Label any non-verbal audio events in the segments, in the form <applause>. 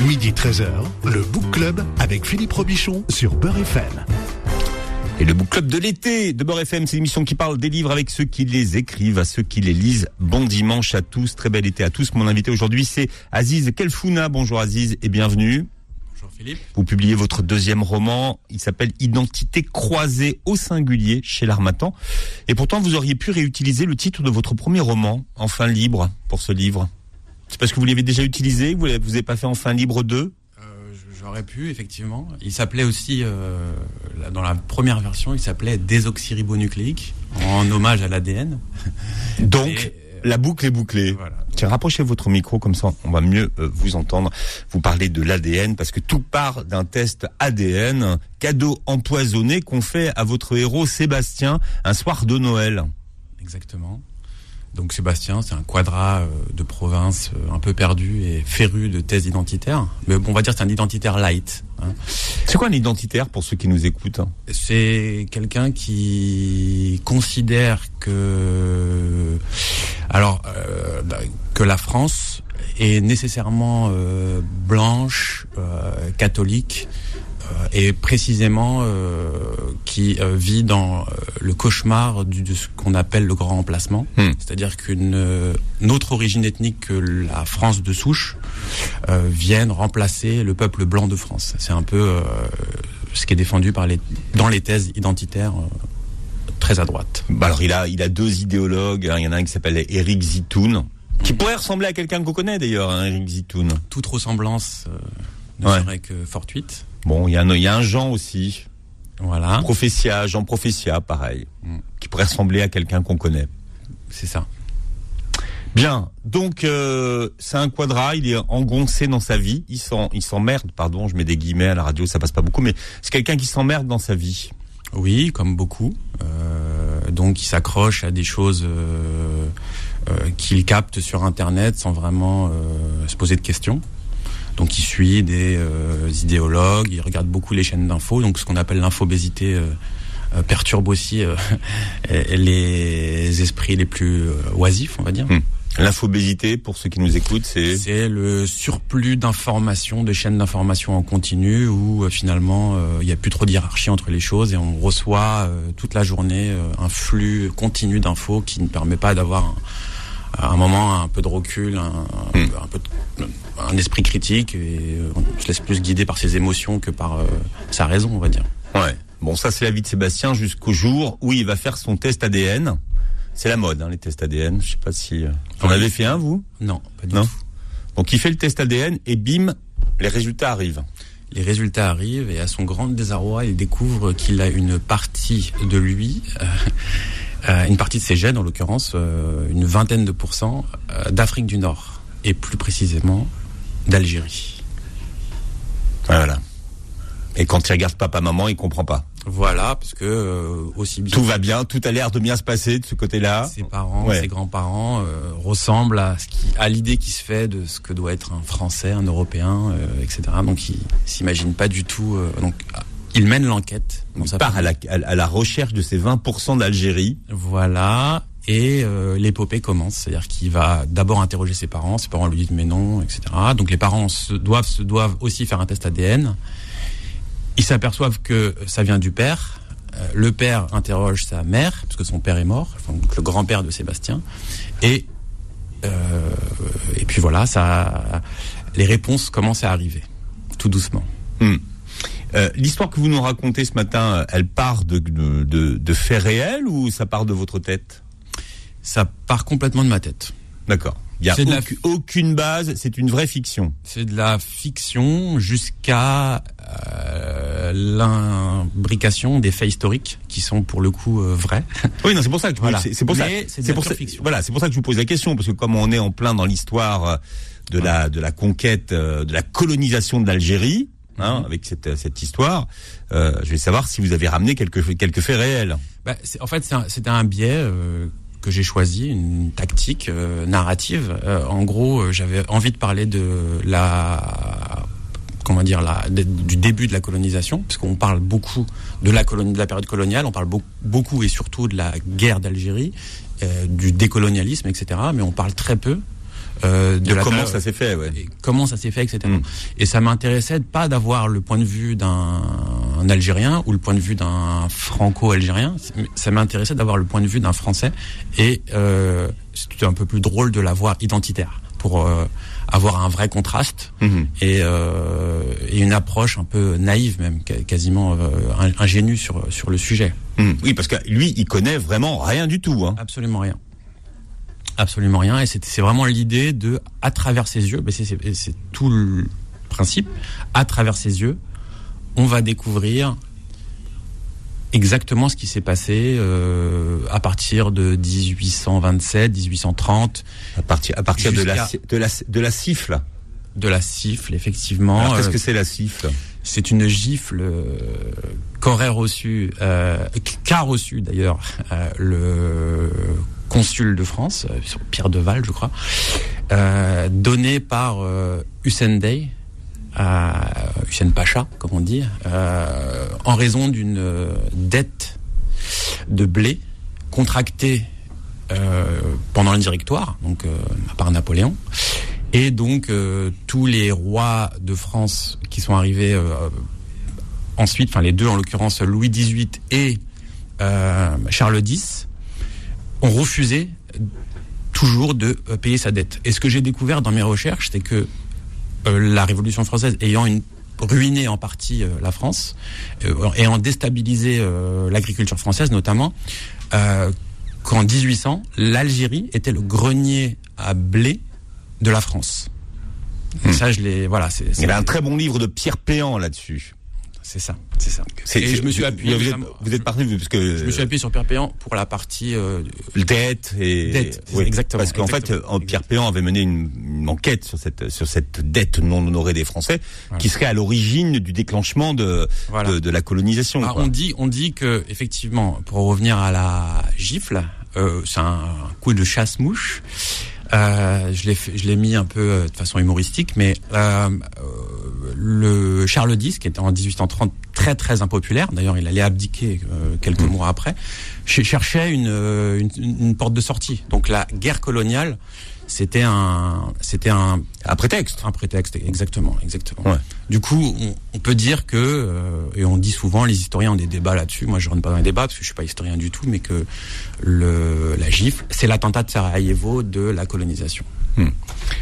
Midi 13h, le Book Club avec Philippe Robichon sur Beurre FM. Et le Book Club de l'été de Beurre FM, c'est l'émission qui parle des livres avec ceux qui les écrivent, à ceux qui les lisent. Bon dimanche à tous, très bel été à tous. Mon invité aujourd'hui, c'est Aziz Kelfouna. Bonjour Aziz et bienvenue. Bonjour Philippe. Vous publiez votre deuxième roman, il s'appelle Identité croisée au singulier chez l'Armatan. Et pourtant, vous auriez pu réutiliser le titre de votre premier roman, Enfin libre, pour ce livre. C'est parce que vous l'avez déjà utilisé, vous n'avez pas fait Enfin libre 2 Euh, J'aurais pu, effectivement. Il s'appelait aussi, euh, dans la première version, il s'appelait désoxyribonucléique, en hommage à l'ADN. <laughs> Donc, Et, euh, la boucle est bouclée. Voilà. Tiens, rapprochez votre micro comme ça, on va mieux euh, vous entendre. Vous parlez de l'ADN parce que tout part d'un test ADN, cadeau empoisonné qu'on fait à votre héros Sébastien un soir de Noël. Exactement. Donc Sébastien, c'est un quadra euh, de province euh, un peu perdu et féru de thèses identitaires. Mais bon, on va dire que c'est un identitaire light. hein. C'est quoi un identitaire pour ceux qui nous écoutent C'est quelqu'un qui considère que, alors, euh, bah, que la France est nécessairement euh, blanche, euh, catholique, et précisément euh, qui euh, vit dans euh, le cauchemar du, de ce qu'on appelle le grand remplacement, Hmm. c'est-à-dire qu'une euh, une autre origine ethnique que la France de souche euh, vienne remplacer le peuple blanc de France. C'est un peu euh, ce qui est défendu par les, dans les thèses identitaires euh, très à droite. Bah alors il a, il a deux idéologues. hein. Il y en a un qui s'appelle Eric Zitoun, qui pourrait ressembler à quelqu'un qu'on connaît d'ailleurs, hein, Eric Zitoun. Toute ressemblance euh, ne Ouais. serait que fortuite. Bon, il y a un, il y a un Jean aussi, Voilà, Prophétia, Jean Prophétia, pareil, Mm. qui pourrait ressembler à quelqu'un qu'on connaît. c'est ça. Bien, donc euh, c'est un quadra, il est engoncé dans sa vie, il s'en, il s'emmerde, pardon, je mets des guillemets à la radio, ça passe pas beaucoup, mais c'est quelqu'un qui s'emmerde dans sa vie. Oui, comme beaucoup. Euh, donc, il s'accroche à des choses euh, qu'il capte sur Internet sans vraiment se poser de questions. Donc, il suit des euh, idéologues, il regarde beaucoup les chaînes d'infos. Donc, ce qu'on appelle l'infobésité euh, euh, perturbe aussi euh, <laughs> les esprits les plus euh, oisifs, on va dire. Hmm. L'infobésité, pour ceux qui nous écoutent, c'est... C'est le surplus d'informations, de chaînes d'informations en continu où euh, finalement euh, il n'y a plus trop de hiérarchie entre les choses et on reçoit euh, toute la journée euh, un flux continu d'infos qui ne permet pas d'avoir un, un moment un peu de recul, un, Hmm. un peu de- un esprit critique et euh, on se laisse plus guider par ses émotions que par euh, sa raison, on va dire. Ouais. Bon, ça c'est la vie de Sébastien jusqu'au jour où il va faire son test ADN. C'est la mode, hein, les tests ADN. Je sais pas si... euh, Vous en avez fait un, vous? Non, pas du Non. tout. Donc il fait le test ADN et bim, les résultats arrivent. Les résultats arrivent et à son grand désarroi, il découvre qu'il a une partie de lui, euh, une partie de ses gènes en l'occurrence, euh, une vingtaine de pourcents euh, d'Afrique du Nord et plus précisément d'Algérie. Voilà. Et quand il regarde papa maman, il comprend pas. Voilà, parce que euh, aussi bien Tout va bien, tout a l'air de bien se passer de ce côté-là. ses parents, Ouais. ses grands-parents euh, ressemblent à ce qui, à l'idée qui se fait de ce que doit être un Français, un Européen, euh, etc. Donc il s'imagine pas du tout. euh, donc il mène l'enquête. Il part à la, à, à la recherche de ces 20% d'Algérie. Voilà. Et euh, l'épopée commence, c'est-à-dire qu'il va d'abord interroger ses parents, ses parents lui disent mais non, etc. Donc les parents se doivent, se doivent aussi faire un test ADN. Ils s'aperçoivent que ça vient du père. Euh, le père interroge sa mère, parce que son père est mort, enfin, donc le grand-père de Sébastien. Et, euh, et puis voilà, ça, les réponses commencent à arriver, tout doucement. Hmm. Euh, L'histoire que vous nous racontez ce matin, euh, elle part de, de, de, de faits réels ou ça part de votre tête? Ça part complètement de ma tête. D'accord. Il y a la- aucune, base, c'est une vraie fiction. C'est de la fiction jusqu'à euh, l'imbrication des faits historiques qui sont pour le coup euh, vrais. Oui, non, c'est pour ça que je- Voilà. c'est pour ça. Mais c'est pour ça. Voilà, c'est pour ça que je vous pose la question parce que comme on est en plein dans l'histoire euh, de la de la conquête, euh, de la colonisation de l'Algérie, hein, Mhm. avec cette cette histoire, euh, je vais savoir si vous avez ramené quelques quelques faits réels. Bah, en fait, c'est un- c'était un biais euh, que j'ai choisi, une tactique euh, narrative. En gros, j'avais envie de parler de la comment dire la, du début de la colonisation, parce qu'on parle beaucoup de la colonie, de la période coloniale, on parle beau- beaucoup et surtout de la guerre d'Algérie, euh, du décolonialisme, etc. Mais on parle très peu euh, de, De la comment période- ça s'est fait, ouais. et comment ça s'est fait, etc. Mm. Et ça m'intéressait pas d'avoir le point de vue d'un un Algérien ou le point de vue d'un Franco-Algérien. Ça m'intéressait d'avoir le point de vue d'un Français. Et euh, c'était un peu plus drôle de l'avoir identitaire pour euh, avoir un vrai contraste Mhm. et, euh, et une approche un peu naïve même, quasiment euh, in- ingénue sur sur le sujet. Mhm. Oui, parce que lui, il connaît vraiment rien du tout. Hein. Absolument rien. Absolument rien. Et c'est vraiment l'idée de, à travers ses yeux, c'est- tout le principe, à travers ses yeux, on va découvrir exactement ce qui s'est passé euh, à partir de 1827, 1830, À partir, à partir de la, de la, de la siffle. de la siffle, effectivement. Qu'est-ce Euh, que c'est la siffle? C'est une gifle euh, qu'aurait reçu, qu'a reçu d'ailleurs le consul de France, euh, sur Pierre de Val, je crois, euh, donnée par euh, Hussein Dey, euh, Hussein Pacha, comme on dit, en raison d'une dette de blé contractée pendant le directoire, donc par Napoléon. Et donc tous les rois de France qui sont arrivés ensuite, enfin les deux en l'occurrence Louis XVIII et Charles X, ont refusé toujours de euh, payer sa dette. Et ce que j'ai découvert dans mes recherches, c'est que euh, la Révolution française ayant une ruiné en partie euh, la France euh, et en déstabilisé euh, l'agriculture française notamment, euh, qu'en 1800, l'Algérie était le grenier à blé de la France. Hmm. ça, je l'ai. Voilà, c'est Il y a un très bon livre de Pierre Péan là-dessus. C'est ça, c'est ça. Et je me suis appuyé. Vous, êtes, vraiment- vous êtes parti parce que je me suis appuyé sur Pierre Péan pour la partie. euh, dette et Dette, c'est exactement, Parce qu'en fait, euh, Pierre Péan avait mené une, une enquête sur cette sur cette dette non honorée des Français, Voilà. qui serait à l'origine du déclenchement de, Voilà. de de la colonisation. Ah, quoi. on dit, on dit que effectivement, pour revenir à la gifle, euh, c'est un, coup de chasse-mouche. Euh, je l'ai, mis un peu euh, de façon humoristique, mais euh, euh, le Charles X, qui était en 1830 très très impopulaire, d'ailleurs il allait abdiquer euh, quelques Mm. mois après, ch- cherchait une, euh, une, une porte de sortie. Donc la guerre coloniale, c'était un, c'était un, Un prétexte. un prétexte, exactement, exactement. Ouais. Du coup, on, on peut dire que, euh, et on dit souvent, les historiens ont des débats là-dessus. Moi, je rentre pas dans les débats parce que je suis pas historien du tout, mais que le, la gifle, c'est l'attentat de Sarajevo de la colonisation.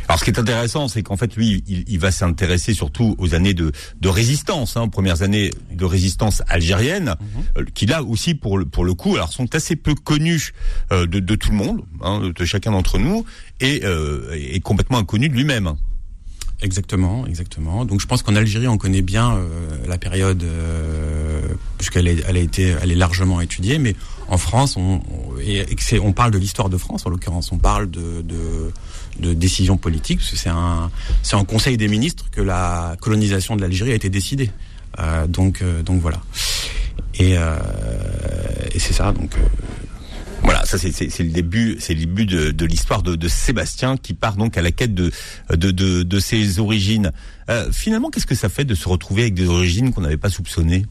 Alors, ce qui est intéressant, c'est qu'en fait, lui, il, il va s'intéresser surtout aux années de, de résistance, hein, aux premières années de résistance algérienne, euh, qui là aussi, pour le, pour le coup, alors sont assez peu connus euh, de, de tout le monde, hein, de chacun d'entre nous, et, euh, et complètement inconnu de lui-même. Exactement, exactement. Donc, je pense qu'en Algérie, on connaît bien euh, la période, euh, puisqu'elle est, elle a été, elle est largement étudiée. Mais en France, on, et, parle de l'histoire de France en l'occurrence. On parle de, de, de décisions politiques, parce que c'est un, c'est Conseil des ministres que la colonisation de l'Algérie a été décidée. Euh, donc, euh, donc voilà. Et, euh, et c'est ça. Donc, Voilà, ça c'est le début, c'est le début de, de l'histoire de, de Sébastien qui part donc à la quête de de, de, ses origines. Finalement, qu'est-ce que ça fait de se retrouver avec des origines qu'on n'avait pas soupçonnées?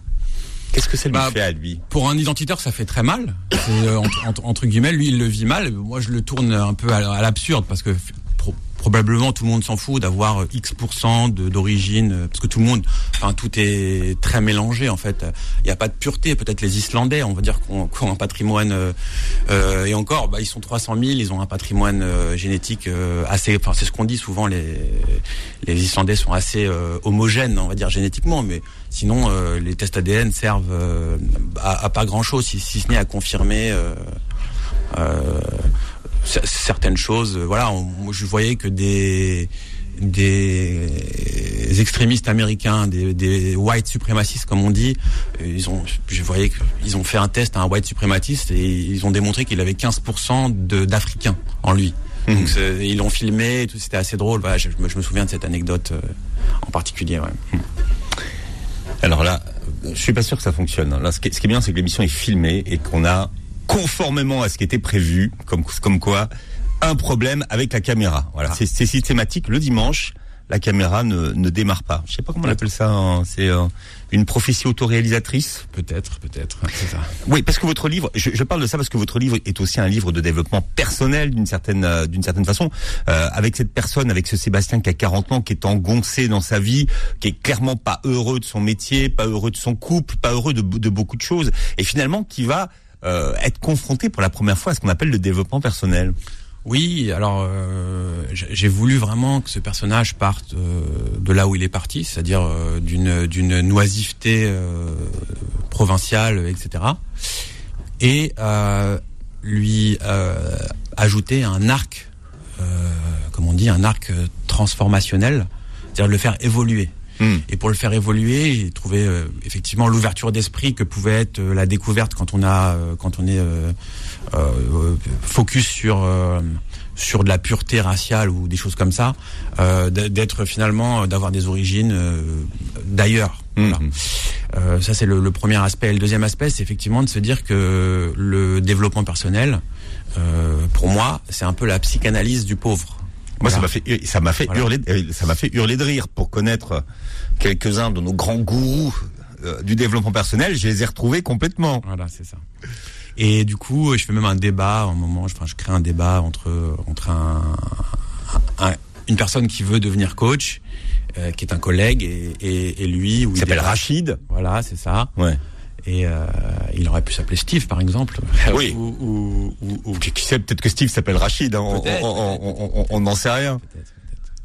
Qu'est-ce que ça lui Bah, fait à lui? Pour un identitaire, ça fait très mal. Euh, entre, entre- guillemets, lui, il le vit mal. Moi, je le tourne un peu à, à l'absurde parce que probablement tout le monde s'en fout d'avoir euh, X de d'origine, euh, parce que tout le monde, enfin, tout est très mélangé en fait. Il n'y a pas de pureté. Peut-être les Islandais, on va dire qu'on a un patrimoine euh, euh, et encore, bah, ils sont 300 000, ils ont un patrimoine génétique euh, assez. Enfin, c'est ce qu'on dit souvent. Les les Islandais sont assez homogènes, on va dire génétiquement, mais sinon les tests ADN servent à, à pas grand chose, si, si ce n'est à confirmer euh, certaines choses. Voilà, on- moi, je voyais que des des extrémistes américains, des, des white suprémacistes comme on dit, euh, ils ont, je voyais qu'ils ont fait un test à un white suprématiste et ils ont démontré qu'il avait 15% de- d'Africains en lui. Mhm. Donc ils l'ont filmé, c'était assez drôle. Voilà, je, je me- souviens de cette anecdote euh, en particulier. Ouais. Alors là, je suis pas sûr que ça fonctionne. Là, ce qui est, ce qui est bien, c'est que l'émission est filmée et qu'on a, conformément à ce qui était prévu, comme, comme quoi, un problème avec la caméra. Voilà, Ah. c'est systématique. Le dimanche, la caméra ne, ne démarre pas. Je sais pas comment on appelle ça. hein. C'est euh, une prophétie autoréalisatrice? Peut-être, peut-être. Oui, parce que votre livre, je, je parle de ça parce que votre livre est aussi un livre de développement personnel d'une certaine euh, d'une certaine façon. Euh, avec cette personne, avec ce Sébastien qui a 40 ans, qui est engoncé dans sa vie, qui est clairement pas heureux de son métier, pas heureux de son couple, pas heureux de, de beaucoup de choses, et finalement qui va euh, être confronté pour la première fois à ce qu'on appelle le développement personnel. Oui, alors euh, j'ai voulu vraiment que ce personnage parte euh, de là où il est parti, c'est-à-dire d'une d'une noiseveté euh, provinciale, etc. Et lui ajouter un arc, comme on dit, un arc transformationnel, c'est-à-dire le faire évoluer. Et pour le faire évoluer, j'ai trouvé euh, effectivement l'ouverture d'esprit que pouvait être euh, la découverte quand on a, euh, quand on est euh, euh, focus sur euh, sur de la pureté raciale ou des choses comme ça, euh, d'être finalement d'avoir des origines euh, d'ailleurs. Voilà. Mhm. Euh, ça c'est le, le premier aspect. Le deuxième aspect, c'est effectivement de se dire que le développement personnel, euh, pour moi, c'est un peu la psychanalyse du pauvre. Moi, ça m'a fait, ça m'a fait Voilà. hurler, euh, ça m'a fait hurler de rire pour connaître quelques-uns de nos grands gourous euh, du développement personnel. Je les ai retrouvés complètement. Voilà, c'est ça. Et du coup, je fais même un débat, un moment, je- enfin, je crée un débat entre entre un, un- une personne qui veut devenir coach, euh, qui est un collègue, et, et, et lui, où Il s'appelle Rachid. Voilà, c'est ça. Ouais. Et euh, il aurait pu s'appeler Steve, par exemple. Oui. ou, ou, ou, ou- Qui sait, peut-être que Steve s'appelle Rachid. hein, on- n'en sait rien.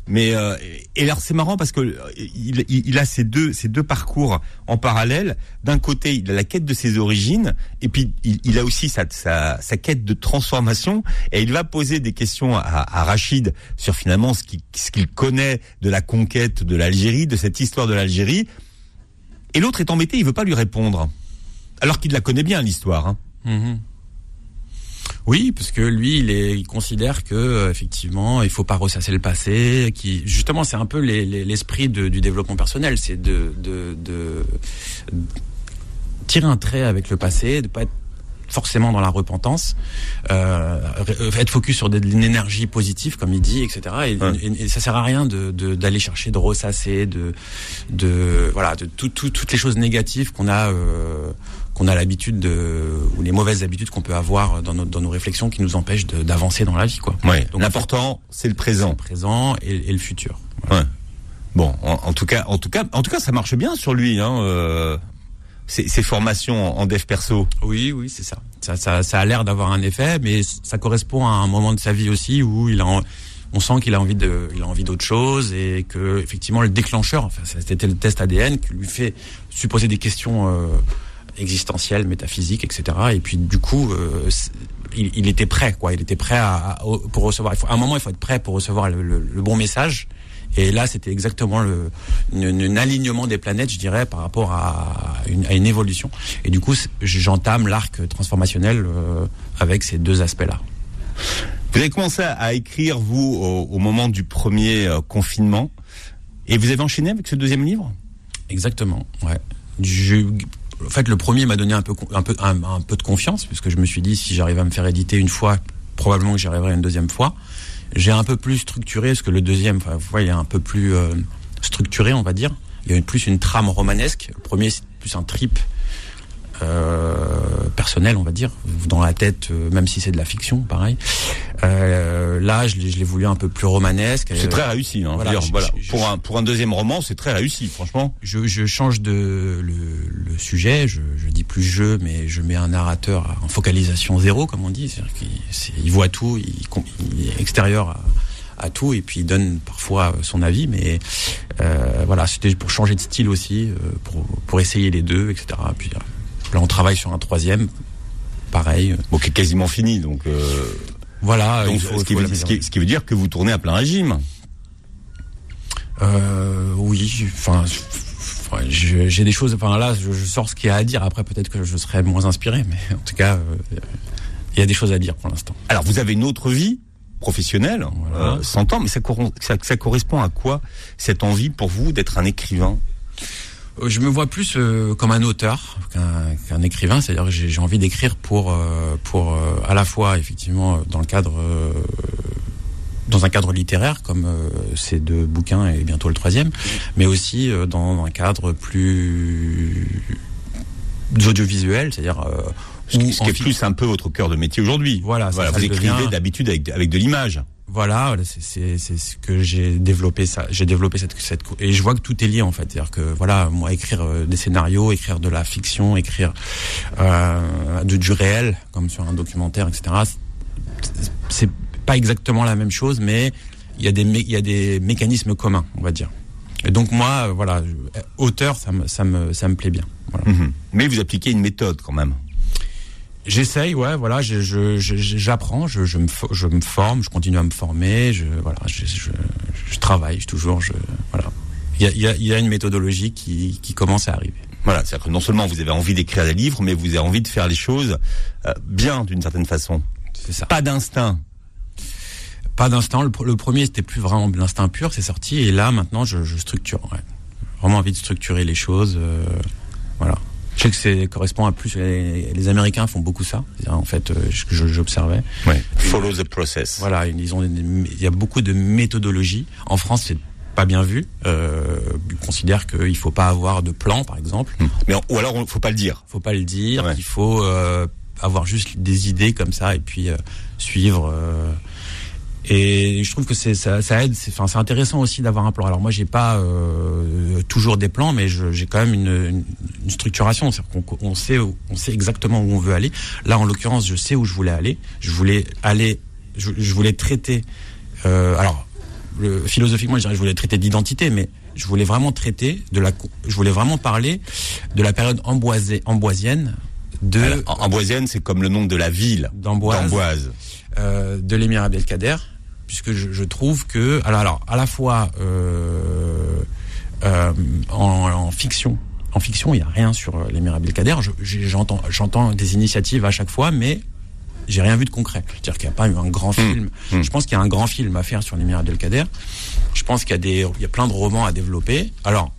Mais euh, et alors c'est marrant parce que il, il, il a ces deux ces deux parcours en parallèle. D'un côté, il a la quête de ses origines, et puis il, il a aussi sa, sa sa quête de transformation. Et il va poser des questions à, à Rachid sur finalement ce qu'il ce qu'il connaît de la conquête de l'Algérie, de cette histoire de l'Algérie. Et l'autre est embêté, il veut pas lui répondre, alors qu'il la connaît bien l'histoire. Hein. Mhm. Oui, parce que lui, il, est, il considère que euh, effectivement, il faut pas ressasser le passé. Qui justement, c'est un peu les- les- l'esprit du développement personnel, c'est de, de, de tirer un trait avec le passé, de pas être forcément dans la repentance, euh, être focus sur une énergie positive, comme il dit, etc. Et, Ouais. et- et ça sert à rien de- d'aller chercher de ressasser, de de voilà, de tout- tout- toutes les choses négatives qu'on a euh, qu'on a l'habitude de ou les mauvaises habitudes qu'on peut avoir dans nos dans nos réflexions qui nous empêchent d'avancer dans la vie, quoi. Ouais. Donc, L'important, c'est le Le présent. présent et, et le futur. Ouais. Bon, en, en tout cas, en tout cas, en tout cas, ça marche bien sur lui. Hein, euh, ces, ces formations en, dev perso. Oui, oui, c'est ça. Ça, ça, ça a l'air d'avoir un effet, mais ça correspond à un moment de sa vie aussi où il a, en- on sent qu'il a envie de, il a envie d'autre chose et que effectivement le déclencheur, enfin, c'était le test ADN qui lui fait supposer des questions euh, existentielles, métaphysiques, etc. Et puis du coup, euh, il, il était prêt, quoi. Il était prêt à, pour recevoir. Il faut, à un moment, il faut être prêt pour recevoir le, le- le bon message. Et là, c'était exactement le un alignement des planètes, je dirais, par rapport à une, à une évolution. Et du coup, j'entame l'arc transformationnel euh, avec ces deux aspects-là. Vous avez commencé à, à écrire vous au, au moment du premier euh, confinement, et vous avez enchaîné avec ce deuxième livre? Exactement. Ouais. Je, en fait, le premier m'a donné un peu, un peu, un, peu de confiance, puisque je me suis dit si j'arrive à me faire éditer une fois, probablement que j'y arriverai une deuxième fois. J'ai un peu plus structuré, parce que le deuxième, enfin, vous voyez, est un peu plus euh, structuré, on va dire. Il y a plus une trame romanesque. Le premier, c'est plus un trip personnel, on va dire, dans la tête, euh, même si c'est de la fiction, pareil. Euh, là, je l'ai voulu un peu plus romanesque. C'est Euh, très réussi. Hein, voilà, je- voilà. je- Pour un pour un deuxième roman, c'est très réussi, franchement. je, je change de le, le sujet, je, je dis plus je, mais je mets un narrateur en focalisation zéro, comme on dit. C'est-à-dire qu'il voit tout, il, il est extérieur à, à tout, et puis il donne parfois euh, son avis. Mais euh, voilà, c'était pour changer de style aussi, euh, pour, pour essayer les deux, etc. Puis euh, là, on travaille sur un troisième, pareil. Bon, qui est quasiment fini, donc. Euh, Voilà. donc faut- ce, qui veut, ce, qui, l'améliorer. ce qui veut dire que vous tournez à plein régime. Euh, oui, enfin, j'ai des choses. Enfin là, je, je sors ce qu'il y a à dire. Après, peut-être que je serai moins inspiré, mais en tout cas, euh, il y a des choses à dire pour l'instant. Alors, vous avez une autre vie professionnelle, Voilà. euh, 100 ans, mais ça, corron- ça, ça correspond à quoi cette envie pour vous d'être un écrivain? Euh, Je me vois plus euh, comme un auteur qu'un qu'un écrivain, c'est-à-dire que j'ai envie d'écrire pour euh, pour euh, à la fois effectivement dans le cadre euh, dans un cadre littéraire comme euh, ces deux bouquins et bientôt le troisième, mais aussi euh, dans un cadre plus audiovisuel, c'est-à-dire euh, Ce qui, ce qui est plus un peu votre cœur de métier aujourd'hui. Voilà, Voilà, ça vous écrivez devient. d'habitude avec, avec de l'image. Voilà, c'est- ce que j'ai développé ça. J'ai développé cette cette et je vois que tout est lié en fait. C'est-à-dire que voilà, moi écrire euh, des scénarios, écrire de la fiction, écrire euh, de, du réel comme sur un documentaire, etc. c'est- pas exactement la même chose, mais il y a des il y a des mécanismes communs, on va dire. Et donc moi, euh, voilà, auteur, ça me ça me ça me plaît bien. Mhm. Mais vous appliquez une méthode quand même. J'essaye, ouais, voilà, je- je- je- j'apprends, je, je, me, je me forme, je continue à me former, je, voilà, je, je, je travaille toujours, je, voilà. Il y a, y, a, y a une méthodologie qui, qui commence à arriver. Voilà, c'est-à-dire que non seulement vous avez envie d'écrire des livres, mais vous avez envie de faire les choses euh, bien d'une certaine façon. C'est ça. Pas d'instinct. Pas d'instinct. Le, le premier, c'était plus vraiment l'instinct pur, c'est sorti, et là, maintenant, je, je structure. Ouais. Vraiment envie de structurer les choses. euh, voilà. Je sais que c'est correspond à plus. Les, les Américains font beaucoup ça. En fait, euh, je- j'observais. Ouais. Follow the process. Voilà, ils ont, il y a beaucoup de méthodologies. En France, c'est pas bien vu. Euh, ils considèrent qu'il faut pas avoir de plan, par exemple. Hmm. Mais ou alors, il faut pas le dire. Faut pas le dire. Ouais. Il faut euh, avoir juste des idées comme ça et puis euh, suivre. euh. Et je trouve que c'est ça, ça aide. C'est, enfin, c'est intéressant aussi d'avoir un plan. Alors moi, j'ai pas euh, toujours des plans, mais j'ai quand même une, une, une structuration. C'est-à-dire qu'on on sait, on sait exactement où on veut aller. Là, en l'occurrence, je sais où je voulais aller. Je voulais aller. Je, je voulais traiter. euh, alors, le, philosophiquement, je dirais, je voulais traiter d'identité, mais je voulais vraiment traiter de la. Je voulais vraiment parler de la période amboisée, amboisienne de Alors, en- Amboisienne, c'est comme le nom de la ville d'Amboise, d'Amboise. euh, de l'émir Abdelkader, puisque je, je trouve que alors, alors à la fois euh, euh, en, en fiction, en fiction, il y a rien sur euh, l'émir Abdelkader. Je- j'ai- J'entends, j'entends des initiatives à chaque fois, mais j'ai rien vu de concret. C'est-à-dire qu'il n'y a pas eu un grand film. mmh. Je pense qu'il y a un grand film à faire sur l'émir Abdelkader. Je pense qu'il y a des, il y a plein de romans à développer. Alors,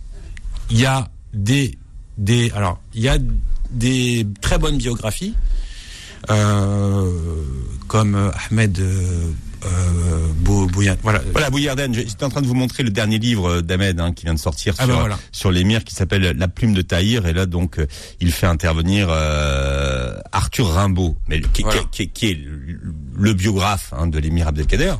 il y a des, des, alors, il y a des très bonnes biographies, euh, comme euh, Ahmed euh, Bou- Bouyan- voilà. Voilà, j'étais en train de vous montrer le dernier livre euh, d'Ahmed hein, qui vient de sortir Ah sur, ben voilà. sur l'émir qui s'appelle La plume de Tahir et là donc euh, il fait intervenir euh, Arthur Rimbaud, mais qui, Voilà. qui- qui- qui est le, biographe hein, de l'émir Abdelkader.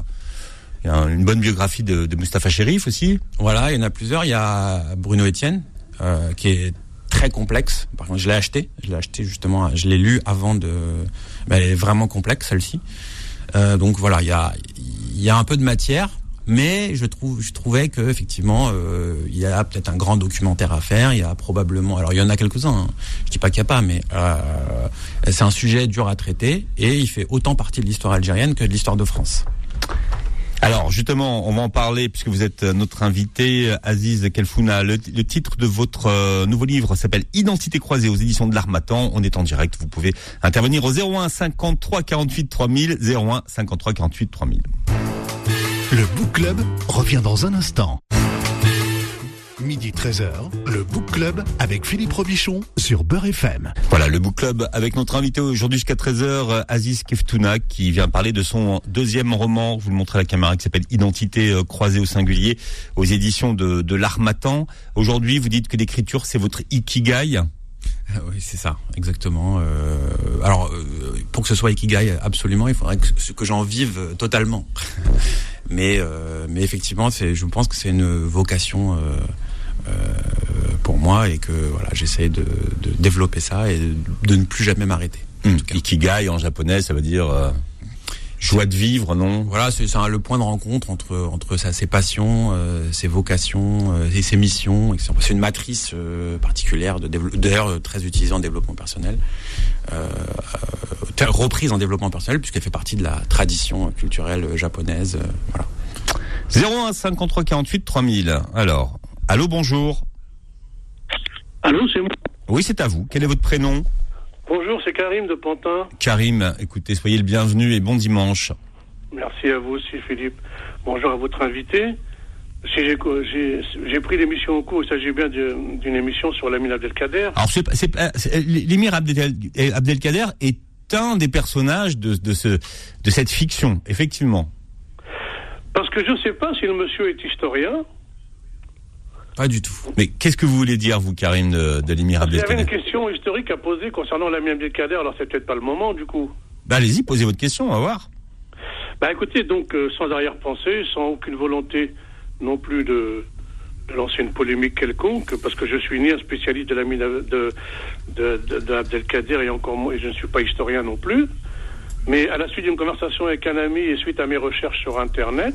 Il y a une bonne biographie de, de Mustapha Sherif aussi. Voilà, il y en a plusieurs. Il y a Bruno Etienne, euh, qui est très complexe. Par contre, je l'ai acheté. Je l'ai acheté justement. Je l'ai lu avant de. Mais elle est vraiment complexe celle-ci. Euh, donc voilà, il y a y a un peu de matière, mais je trouve je trouvais que effectivement euh, il y a peut-être un grand documentaire à faire. Il y a probablement. Alors il y en a quelques-uns. hein. Je dis pas qu'il n'y a pas, mais euh, c'est un sujet dur à traiter et il fait autant partie de l'histoire algérienne que de l'histoire de France. Alors justement, on va en parler puisque vous êtes euh, notre invité, euh, Aziz Kelfouna. Le, titre de votre euh, nouveau livre s'appelle Identité croisée aux éditions de l'Armatan. On est en direct, vous pouvez intervenir au 01 53 48 3000, 01 53 48 3000. Le Book Club revient dans un instant. Midi 13h, le Book Club avec Philippe Robichon sur Beurre FM. Voilà, le Book Club avec notre invité aujourd'hui jusqu'à 13h, euh, Aziz Keftouna, qui vient parler de son deuxième roman, je vous le montre à la caméra, qui s'appelle Identité euh, croisée au singulier, aux éditions de, de l'Armatan. Aujourd'hui, vous dites que l'écriture, c'est votre ikigai. Ah Oui, c'est ça, exactement. Euh, alors, euh, pour que ce soit Ikigai, absolument, il faudrait que, que j'en vive euh, totalement. <laughs> mais, euh, mais effectivement, c'est, je pense que c'est une vocation euh, euh, pour moi et que voilà, j'essaie de, de développer ça et de, ne plus jamais m'arrêter. Hum, Ikigai en japonais, ça veut dire euh, joie de vivre, non? Voilà, c'est, le point de rencontre entre entre ça, ses passions, euh, ses vocations euh, et ses missions. etc. C'est une matrice euh, particulière de d'ailleurs euh, très utilisée en développement personnel, euh, euh, reprise en développement personnel puisqu'elle fait partie de la tradition culturelle euh, japonaise. euh, voilà. 01 53 48 3000. Alors, allô, bonjour. Allô, c'est moi. Oui, c'est à vous. Quel est votre prénom Bonjour, c'est Karim de Pantin. Karim, écoutez, soyez le bienvenu et bon dimanche. Merci à vous aussi, Philippe. Bonjour à votre invité. Si j'ai, pris l'émission au cours, il s'agit bien d'une émission sur Lamine Abdelkader. Alors, c'est- l'émir Abdel- Abdelkader est un des personnages de, de, ce, de cette fiction, effectivement. Parce que je ne sais pas si le monsieur est historien. Pas du tout. Mais qu'est-ce que vous voulez dire, vous, Karim de, de l'émir Il y avait une Abdelkader question historique à poser concernant l'ami Abdelkader, alors c'est peut-être pas le moment du coup. Bah, allez-y, posez votre question, on va voir. Bah écoutez, donc euh, sans arrière-pensée, sans aucune volonté non plus de, de lancer une polémique quelconque, parce que je suis ni un spécialiste de l'ami de, de, de, de- de Abdelkader et encore moins, et je ne suis pas historien non plus. Mais à la suite d'une conversation avec un ami et suite à mes recherches sur Internet,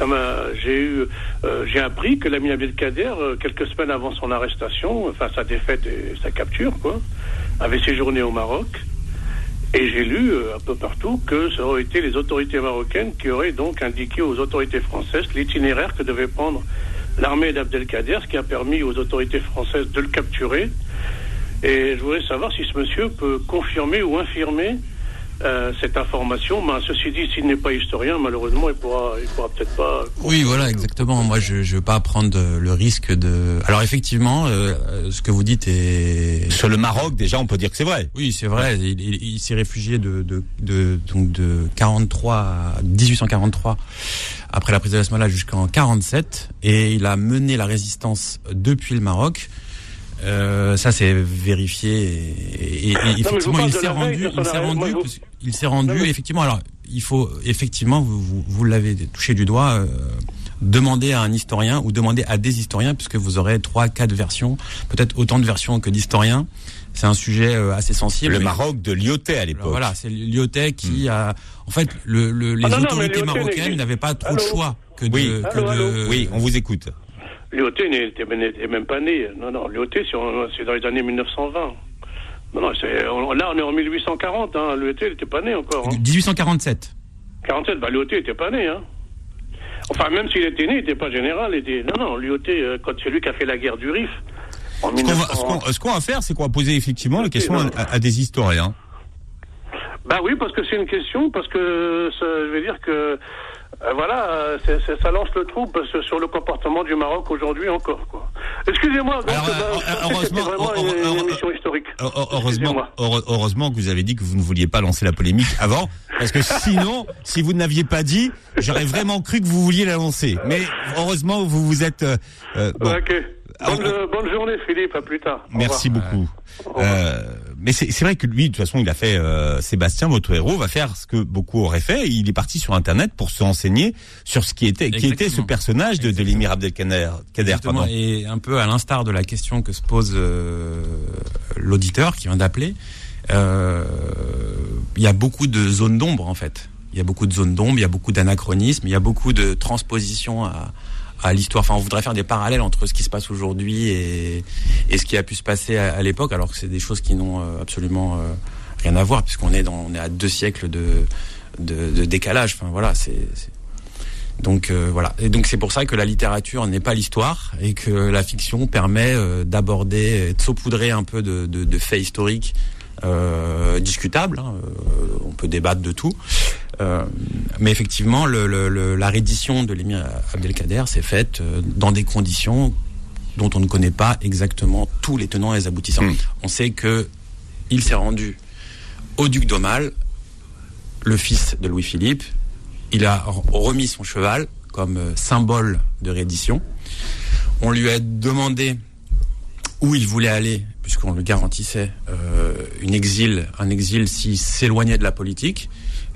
euh, j'ai appris que l'ami Abdelkader, euh, quelques semaines avant son arrestation, enfin sa défaite et sa capture, quoi, avait séjourné au Maroc. Et j'ai lu euh, un peu partout que ça aurait été les autorités marocaines qui auraient donc indiqué aux autorités françaises l'itinéraire que devait prendre l'armée d'Abdelkader, ce qui a permis aux autorités françaises de le capturer. Et je voudrais savoir si ce monsieur peut confirmer ou infirmer euh, cette information. Ben, ceci dit, s'il n'est pas historien, malheureusement, il pourra, il pourra peut-être pas. Oui, voilà, exactement. Moi, je je veux pas prendre le risque de. Alors effectivement, euh, ce que vous dites est. Sur le Maroc, déjà, on peut dire que c'est vrai. Oui, c'est vrai. Il, il- il s'est réfugié de, de, de, donc de 43 à 1843 après la prise de Smala jusqu'en 47 et il a mené la résistance depuis le Maroc. Euh, ça c'est vérifié et, et- et effectivement il s'est rendu, il s'est rendu, vous- il s'est rendu Non, effectivement. Alors il faut effectivement vous vous, vous l'avez touché du doigt. euh, demander à un historien ou demander à des historiens puisque vous aurez trois quatre versions, peut-être autant de versions que d'historiens. C'est un sujet euh, assez sensible. Le Maroc de Lyoté à l'époque. voilà, c'est Lyoté qui a. En fait, le, le- les Ah non, autorités marocaines n'avaient pas trop de choix que de. Oui. que Allô, de- allô Oui, on vous écoute. N'était n'était même pas né. Non, non, Lyoté, c'est dans les années 1920. Non, non, c'est- on- là, on est en 1840. Hein. Lyoté, il n'était pas né encore. Hein. 1847. 47, bah, n'était pas né. Hein. Enfin, même s'il était né, il n'était pas général. il était- Non, non, Lyoté, euh, quand c'est lui qui a fait la guerre du Rif. En Ce qu'on va, 1900. ce qu'on- ce qu'on va faire, c'est qu'on va poser effectivement la question à, à- à des historiens. Bah oui, parce que c'est une question, parce que ça, je veux dire que euh, voilà, euh, c'est- c'est- ça lance le trouble parce que sur le comportement du Maroc aujourd'hui encore. Excusez-moi, euh, que heureusement- une, une émission historique. Heu- heu- Heureusement, heureusement que vous avez dit que vous ne vouliez pas lancer la polémique avant, parce que sinon, <laughs> si vous ne l'aviez pas dit, j'aurais vraiment cru que vous vouliez la lancer. Mais heureusement, vous vous êtes. euh, euh, bon, Ok. Bonne, Ah, euh, bonne journée, Philippe. À plus tard. Merci beaucoup. Mais c'est vrai que lui, de toute façon, il a fait. euh, Sébastien, votre héros, va faire ce que beaucoup auraient fait. Il est parti sur Internet pour se renseigner sur ce qui était, qui était ce personnage de, de l'émir Abdelkader. Kader, pardon. et un peu à l'instar de la question que se pose euh, l'auditeur qui vient d'appeler, euh, il y a beaucoup de zones d'ombre en fait. Il y a beaucoup de zones d'ombre, il y a beaucoup d'anachronismes, il y a beaucoup de transpositions à, à l'histoire. Enfin, on voudrait faire des parallèles entre ce qui se passe aujourd'hui et, et ce qui a pu se passer à, à l'époque, alors que c'est des choses qui n'ont euh, absolument euh, rien à voir, puisqu'on est dans, on est à deux siècles de, de, de décalage. Enfin, voilà, c'est, donc euh, voilà. Et donc c'est pour ça que la littérature n'est pas l'histoire et que la fiction permet euh, d'aborder, et de saupoudrer un peu de, de, de faits historiques euh, discutables. hein. Euh, on peut débattre de tout. Euh, mais effectivement, le, le- le- la reddition de l'émir Abdelkader s'est faite euh, dans des conditions dont on ne connaît pas exactement tous les tenants et les aboutissants. Mm. On sait que il s'est rendu au duc d'Aumale, le fils de Louis-Philippe. Il a remis son cheval comme euh, symbole de reddition. On lui a demandé où il voulait aller, puisqu'on le garantissait, euh, une exil, un exil s'il s'éloignait de la politique.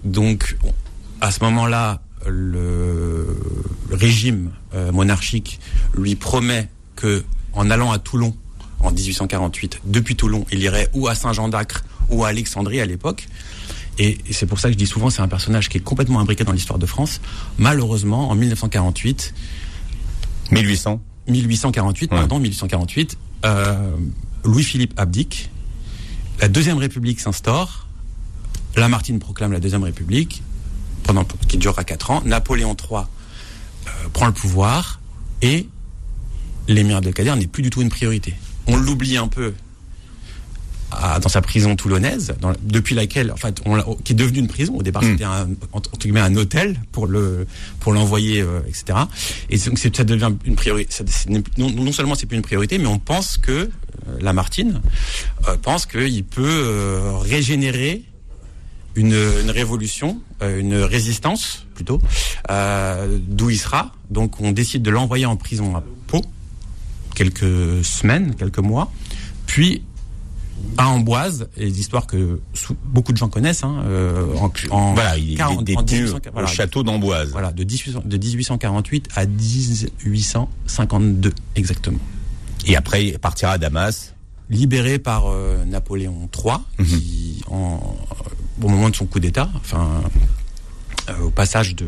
Donc, on- à ce moment-là, le, le régime euh, monarchique lui promet que, en allant à Toulon en 1848, depuis Toulon, il irait ou à Saint-Jean d'Acre ou à Alexandrie à l'époque. Et, et c'est pour ça que je dis souvent, c'est un personnage qui est complètement imbriqué dans l'histoire de France. Malheureusement, en 1948, 1800. 1848, Ouais. pardon, 1848, euh, Louis-Philippe abdique, la deuxième République s'instaure, Lamartine proclame la deuxième République, pendant qui durera quatre ans, Napoléon III euh, prend le pouvoir et l'émir Abdelkader n'est plus du tout une priorité. On l'oublie un peu à- dans sa prison toulonnaise, dans- depuis laquelle, en fait, on qui est devenue une prison. Au départ, Mm. c'était un, entre guillemets, un hôtel pour le pour l'envoyer, euh, etc. Et donc, ça devient une priorité. Ça- non, non seulement c'est plus une priorité, mais on pense que euh, Lamartine euh, pense qu'il peut euh, régénérer une, une révolution, euh, une résistance plutôt, euh, d'où il sera. Donc on décide de l'envoyer en prison à Pau, quelques semaines, quelques mois, puis à Amboise, et l'histoire que beaucoup de gens connaissent. Hein, euh, en, en Voilà, il est 40 en détenu 1800 au voilà, château d'Amboise. Voilà, de, 1800 de 1848 à 1852 exactement. Et après, il partira à Damas. Libéré par euh, Napoléon III, Mhm. qui en, au moment de son coup d'État, enfin euh, au passage de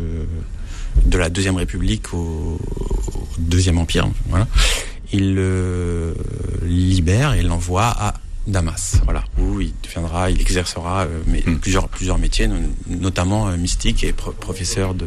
de la deuxième République au, au deuxième Empire, voilà, il le libère et l'envoie à Damas, voilà, où il deviendra, il exercera euh, mais, Mhm. plusieurs plusieurs métiers, no- notamment euh, mystique et pro- professeur de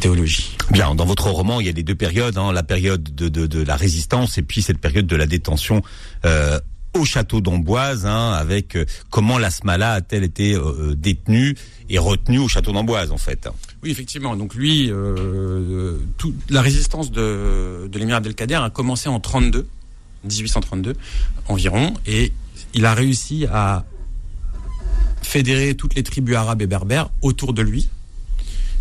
théologie. Bien, dans votre roman, il y a les deux périodes, hein, la période de, de, de la résistance et puis cette période de la détention euh, au château d'Amboise, hein, avec euh, comment la Smala a-t-elle été euh, détenue et retenue au château d'Amboise, en fait. Oui, effectivement. Donc lui, euh, tout, la résistance de, de l'émir Abdelkader a commencé en 32, 1832 environ, et il a réussi à fédérer toutes les tribus arabes et berbères autour de lui,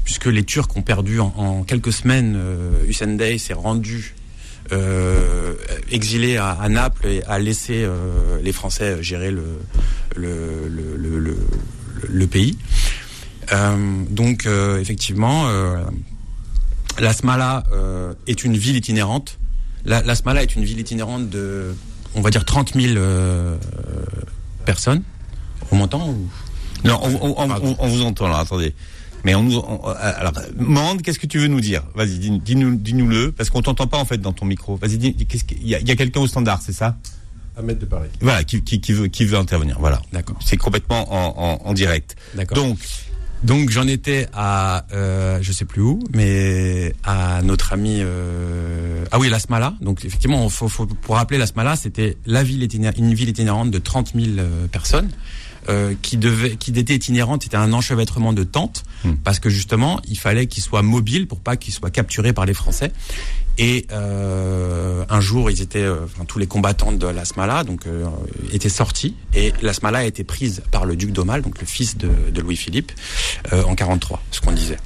puisque les Turcs ont perdu en, quelques semaines. Euh, Hussein s'est rendu euh, exilé à, à Naples et a laissé euh, les Français gérer le, le, le, le, pays. Euh, donc effectivement, la Smala est une ville itinérante. La, la Smala est une ville itinérante de, on va dire 30 000 euh, personnes au montant. Ou... Non, on, on- on- on- on vous entend là, attendez. Mais on nous, on- alors, Mande, qu'est-ce que tu veux nous dire? Vas-y, dis- dis-nous, dis-nous-le, parce qu'on t'entend pas en fait dans ton micro. Vas-y, dis, qu'est-ce qu'il y a, il y a quelqu'un au standard, c'est ça? Mettre de Paris. Voilà, qui, qui, qui veut, qui veut intervenir. Voilà. D'accord. C'est complètement en, en, en direct. D'accord. Donc, Donc j'en étais à, euh, je sais plus où, mais à notre ami, euh, ah oui, la Smala. Donc effectivement, faut, faut, pour rappeler, la Smala, c'était la ville une ville itinérante de 30 000 euh, personnes. Euh, qui devait, qui était itinérante, c'était un enchevêtrement de tentes, Hmm. parce que justement, il fallait qu'ils soient mobiles pour pas qu'ils soient capturés par les Français. Et euh, un jour, ils étaient, euh, enfin, tous les combattants de la Smala, donc euh, étaient sortis, et la Smala a été prise par le duc d'Aumale, donc le fils de, de Louis-Philippe, euh, en 43, ce qu'on disait.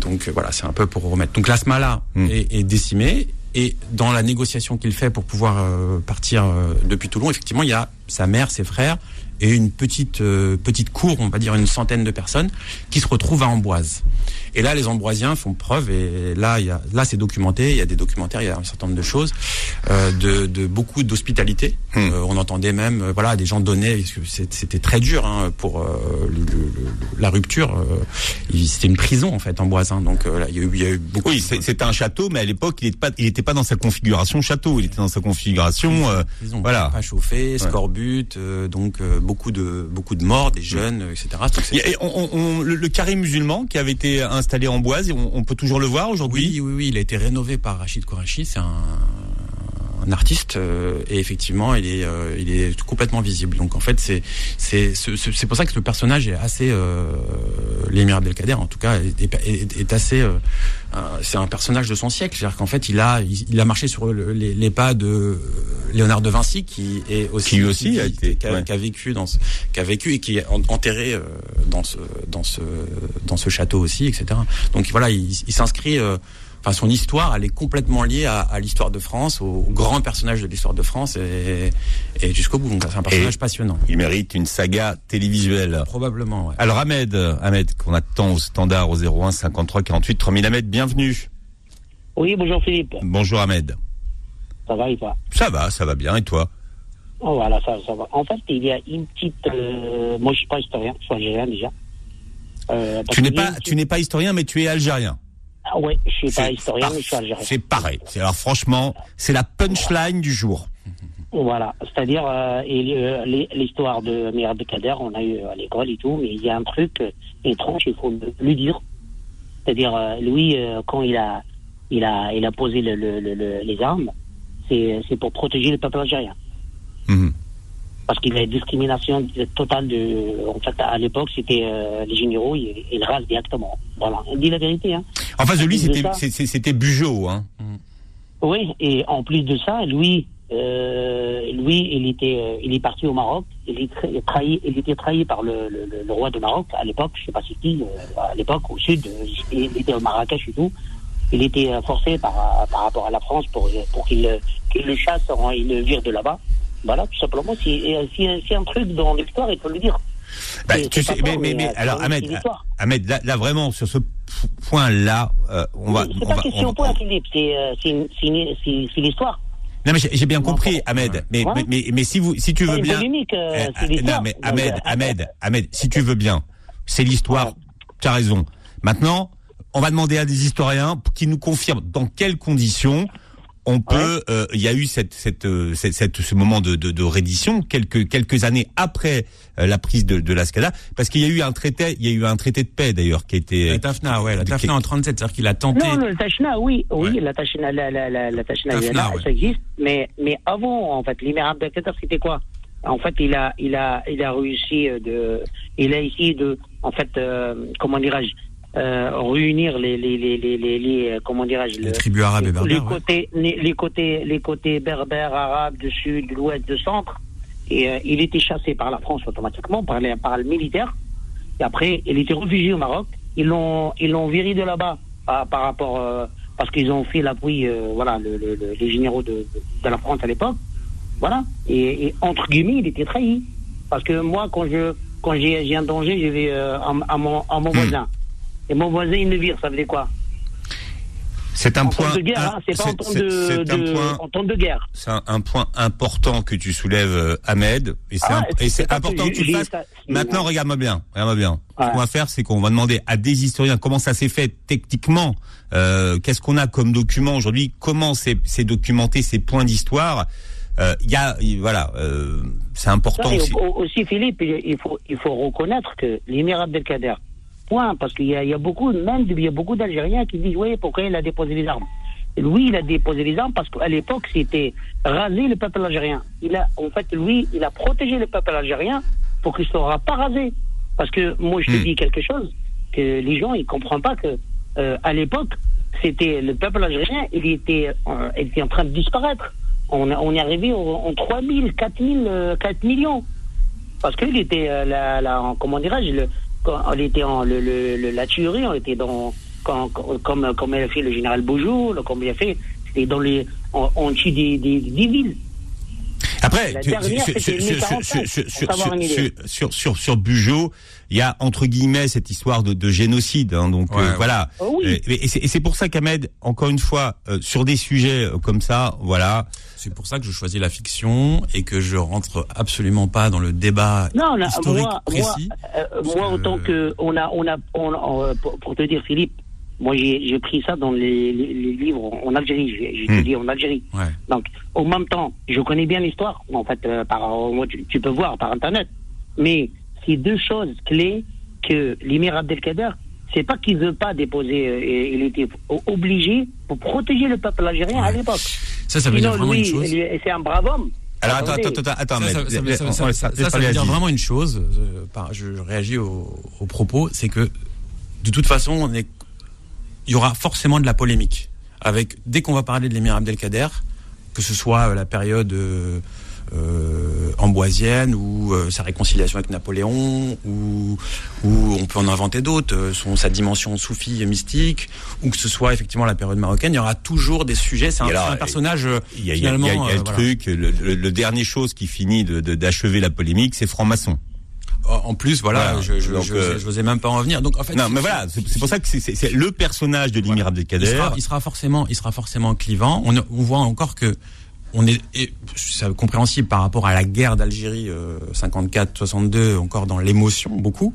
Donc voilà, c'est un peu pour remettre. Donc la Smala Mm. est, est décimée, et dans la négociation qu'il fait pour pouvoir euh, partir euh, depuis Toulon, effectivement, il y a sa mère, ses frères, et une petite euh, petite cour, on va dire une centaine de personnes, qui se retrouvent à Amboise. Et là, les Ambroisiens font preuve, et là, il y a, là, c'est documenté. Il y a des documentaires, il y a un certain nombre de choses, euh, de, de beaucoup d'hospitalité. Hmm. Euh, on entendait même, euh, voilà, des gens donnaient, parce que c'est- c'était très dur hein, pour euh, le- le- le- la rupture. euh, c'était une prison en fait, Amboise. hein. donc euh, là, il y a eu, il y a eu beaucoup. oui, c'était un château, mais à l'époque, il n'était pas, il était pas dans sa configuration château. Il était dans sa configuration. euh, prison, voilà. pas chauffé, scorbut, euh, donc euh, beaucoup de beaucoup de morts, des jeunes, euh, etc. Donc, et on- on- le, le carré musulman qui avait été installé en Boise, on, on peut toujours le voir aujourd'hui? Oui, oui, oui, il a été rénové par Rachid Kourachi. C'est un, un artiste euh, et effectivement, il est, euh, il est complètement visible. Donc en fait, c'est, c'est, c'est pour ça que le personnage est assez, euh, l'émir Abdelkader, en tout cas, est, est- est assez. euh, euh, c'est un personnage de son siècle. C'est-à-dire qu'en fait, il a, il, il a marché sur le- les, les pas de euh, Léonard de Vinci, qui est aussi, Qui aussi a qui- été, qui a, ouais. qui a vécu dans, ce, qui a vécu et qui est en- enterré euh, dans ce, dans ce, dans ce château aussi, etc. Donc voilà, il, il s'inscrit. Enfin, son histoire, elle est complètement liée à, à l'histoire de France, au, au grand personnage de l'histoire de France et, et jusqu'au bout. Donc, c'est un personnage Et- passionnant. Il mérite une saga télévisuelle. Probablement, ouais. Alors Ahmed, Ahmed, qu'on attend au standard au 01 53 48 3000 Ahmed, bienvenue. Oui, bonjour Philippe. Bonjour Ahmed. Ça va et toi? Ça va, ça va bien et toi? Oh, Voilà, ça, ça va. En fait, il y a une petite. euh, moi, je suis pas historien, je suis algérien déjà. Euh, Tu n'es pas tu n'es pas historien mais tu es algérien. Ah ouais, je suis pas historien, mais je suis algérien. C'est pareil. Alors franchement, c'est la punchline du jour. Voilà, c'est-à-dire euh, euh, l'hi- l'histoire de Mir Abdelkader, on a eu à l'école et tout, mais il y a un truc euh, étrange, il faut le- lui dire. C'est-à-dire, euh, lui, euh, quand il a, il a, il a posé le, le- le- le- les armes, c'est pour protéger le peuple algérien. Mhm. Parce qu'il y a une discrimination totale de. En fait, à l'époque, c'était euh, les généraux, ils, ils rasent directement. Voilà, on dit la vérité. Hein. En face de lui, c'était c'est- c'est- Bugeaud. Hein. Oui, et en plus de ça, lui, euh, lui, il était, euh, il est parti au Maroc. Il, est tra- trahi, il était trahi par le, le, le- le roi de Maroc à l'époque. Je sais pas si qui, à l'époque au sud. il, était au Marrakech et tout. Il était forcé par, par rapport à la France pour, pour qu'il le chasse, il le vire de là-bas. Voilà, tout simplement. Si, et, si, si un truc dans l'histoire, il faut le dire. Bah, tu sais, mais, euh, alors Ahmed. Ahmed, là, là vraiment sur ce point-là, euh, on va, C'est pas question on- point, Philippe. C'est euh, l'histoire. Non mais j'ai bien compris, Ahmed. Mais, Ouais. mais, mais, mais si vous, si tu C'est veux une bien, polémique, euh, c'est l'histoire. non mais Ahmed, euh, Ahmed, Ahmed, si tu veux bien, c'est l'histoire. Ouais. Tu as raison. Maintenant, on va demander à des historiens qui nous confirment dans quelles conditions on peut. euh, Il y a eu cette, cette, euh, cette, cette- ce moment de, de, de reddition quelques quelques années après euh, la prise de, de l'Ascada, parce qu'il y a eu un traité, il y a eu un traité de paix d'ailleurs qui a été. La Tafna, ouais, la qui- Tafna en 37, c'est-à-dire qu'il a tenté. Non, le Tachna, oui, oui, Ouais. la Tachna, la, la, la, la Tachna, Tachna, il y en a, ouais. ça existe. Mais, mais avant, en fait, l'émir Abdelkader, c'était quoi? En fait, il a, il a, il a réussi euh, de, il a essayé de, en fait, euh, comment dirais-je, euh, réunir les, les, les, les, les, les, euh, comment dirais-je, Les le- tribus arabes et les berbères. ouais. côtés, les, les côtés, les côtés berbères, arabes, du sud, de l'ouest, du centre. Et euh, il était chassé par la France automatiquement, par, les, par le militaire. Et après, il était réfugié au Maroc. Ils l'ont, ils l'ont viré de là-bas par, par rapport, euh, parce qu'ils ont fait l'appui, euh, voilà, le, le- le- les généraux de, de la France à l'époque. Voilà. Et, et entre guillemets, il était trahi. Parce que moi, quand je, quand j'ai, un danger, je vais euh, à, à mon, à mon Hmm. voisin. Et mon voisin, il me vire. Ça veut dire quoi C'est un En point. hein, c'est pas en temps de, c'est un de- point. en temps de guerre. C'est un, un point important que tu soulèves, euh, Ahmed, et c'est Ah, important que tu le fasses. c'est- Maintenant, regarde-moi bien, regarde-moi bien. Ce qu'on va faire, c'est qu'on va demander à des historiens comment ça s'est fait techniquement, euh, qu'est-ce qu'on a comme document aujourd'hui, comment c'est c'est documenté ces points d'histoire. Euh, Il y a, il- voilà, euh, c'est important aussi. au- au- aussi, Philippe, il il faut, il faut reconnaître que l'émir Abdelkader, point, parce qu'il y a, il y a beaucoup, même il y a beaucoup d'Algériens qui disent, oui, pourquoi il a déposé les armes Lui, il a déposé les armes parce qu'à l'époque, c'était raser le peuple algérien. Il a, en fait, lui, il a protégé le peuple algérien pour qu'il ne sera pas rasé. Parce que moi, je te Hmm. dis quelque chose que les gens, ils comprennent pas que euh, à l'époque, c'était le peuple algérien, il était, euh, il était en train de disparaître. On, on est arrivé en, en 3 000, 4 000, euh, 4 millions. Parce qu'il était, euh, la, la, en- comment dirais-je, le, on était en, le, la tuerie, on était dans, quand, quand- comme, comme a fait le général Beaujou, le- comme il a fait, c'était dans les, en dessus des, des, des villes. Après, La tu- dernière, sur, c'était sur, sur, 1045, sur, pour sur, savoir une sur, idée. sur, sur, sur Bugeaud, il y a entre guillemets cette histoire de, de génocide. hein, donc Ouais, euh, ouais. voilà. Oh oui. Et, c'est pour ça qu'Ahmed, encore une fois, euh, sur des sujets euh, comme ça, voilà, C'est pour ça que je choisis la fiction et que je rentre absolument pas dans le débat Non, là, historique moi, précis. moi, euh, moi, que- autant que on a, on a, on, on, euh, pour, pour te dire, Philippe, moi j'ai pris ça dans les, les, les livres en Algérie. J'ai Hmm. étudié en Algérie. Ouais. Donc, au même temps, je connais bien l'histoire. En fait, euh, par, moi, tu, tu peux voir par Internet. Mais c'est deux choses clés que l'émir Abdelkader, c'est pas qu'il veut pas déposer, euh, il était obligé pour protéger le peuple algérien à l'époque. Ça, ça veut Sinon, dire vraiment lui, une chose. c'est un brave homme. Alors attends, attends, attends, attends, Ça, Ahmed, ça, veut dire vraiment une chose. euh, par- je réagis au, au propos, c'est que de toute façon, on est, il y aura forcément de la polémique. Avec dès qu'on va parler de l'émir Abdelkader, que ce soit euh, la période euh, euh, amboisienne ou euh, sa réconciliation avec Napoléon, ou, ou on peut en inventer d'autres, euh, son sa dimension soufie et mystique, ou que ce soit effectivement la période marocaine, il y aura toujours des sujets. C'est un, personnage euh, Il y a, il y a- il y a- finalement. il y a euh, le voilà. truc, le, le, le dernier chose qui finit de- de- d'achever la polémique, c'est franc-maçon. En plus, voilà, Voilà. je, je, Donc, je, euh, je n'osais même pas en venir. Donc en fait, Non, c'est- mais voilà, c'est pour ça que c'est- le personnage de l'émir il Abdelkader. sera, il sera forcément, il sera forcément clivant. On, on voit encore que on est, c'est compréhensible par rapport à la guerre d'Algérie euh, 54-62, encore dans l'émotion beaucoup,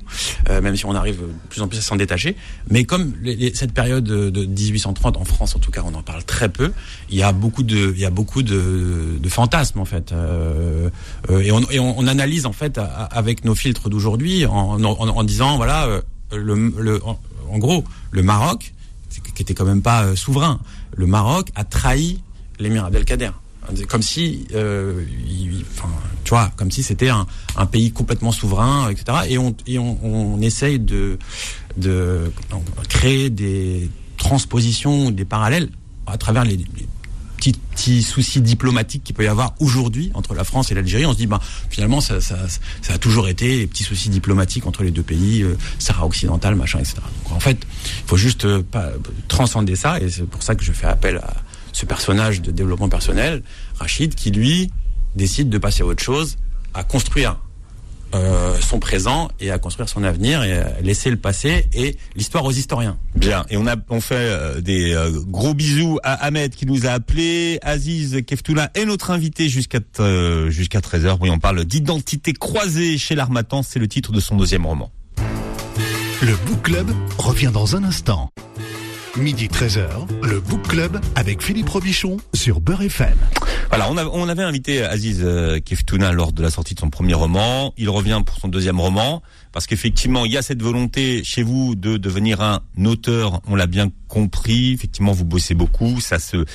euh, même si on arrive de plus en plus à s'en détacher. Mais comme les- les- cette période de, de 1830 en France, en tout cas, on en parle très peu. Il y a beaucoup de, il y a beaucoup de, de fantasmes en fait, euh, euh, et, on, et on, on analyse en fait avec nos filtres d'aujourd'hui en, en, en disant voilà, euh, le, le, en, en gros, le Maroc, qui était quand même pas euh, souverain, le Maroc a trahi l'émir Abdelkader. Comme si, euh, il- enfin, tu vois, comme si c'était un, pays complètement souverain, etc. Et on, et on, on essaye de, de créer des transpositions, des parallèles à travers les, les petits, petits soucis diplomatiques qu'il peut y avoir aujourd'hui entre la France et l'Algérie. On se dit, bah, finalement, ça, ça, ça a toujours été les petits soucis diplomatiques entre les deux pays, euh, Sahara occidental, machin, etc. Donc en fait, il faut juste euh, pas transcender ça, et c'est pour ça que je fais appel à ce personnage de développement personnel, Rachid, qui lui décide de passer à autre chose, à construire euh, son présent et à construire son avenir et à laisser le passé et l'histoire aux historiens. Bien. Et on a on fait euh, des euh, gros bisous à Ahmed qui nous a appelé, Aziz Keftoula est notre invité jusqu'à euh, jusqu'à 13h. Oui, on parle d'identité croisée chez l'Armatan, c'est le titre de son deuxième roman. Le Book Club revient dans un instant. Midi 13h, le Book Club avec Philippe Robichon sur Beurre FM. Voilà, on, a- on avait invité Aziz euh, Keftouna lors de la sortie de son premier roman. Il revient pour son deuxième roman parce qu'effectivement, il y a cette volonté chez vous de devenir un auteur. On l'a bien compris. Effectivement, vous bossez beaucoup. Ça se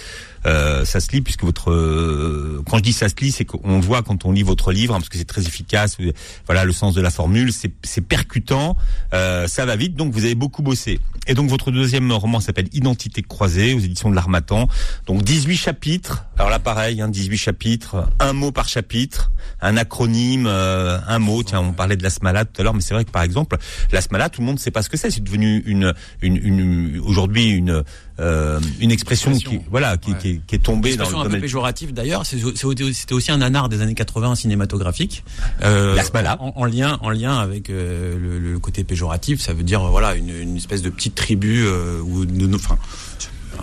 euh, ça se lit puisque votre euh, quand je dis ça se lit, c'est qu'on voit quand on lit votre livre hein, parce que c'est très efficace. Vous- Voilà, le sens de la formule, c'est percutant, euh, ça va vite. Donc vous avez beaucoup bossé. Et donc votre deuxième roman s'appelle Identité croisée aux éditions de l'Armatan. Donc 18 chapitres. Alors là pareil, hein, 18 chapitres, un mot par chapitre, un acronyme, euh, un mot. Tiens, on parlait de la smala tout à l'heure, mais c'est vrai que par exemple, la smala, tout le monde ne sait pas ce que c'est. C'est devenu une, une, une aujourd'hui une euh, une expression qui voilà qui, Ouais. qui, est- qui est tombée dans Expression le un peu péjorative d'ailleurs, c'était aussi un nanar des années 80 cinématographique. Euh, La Smala. En, en lien, en lien avec euh, le, le côté péjoratif, ça veut dire voilà une, une espèce de petite tribu ou de, enfin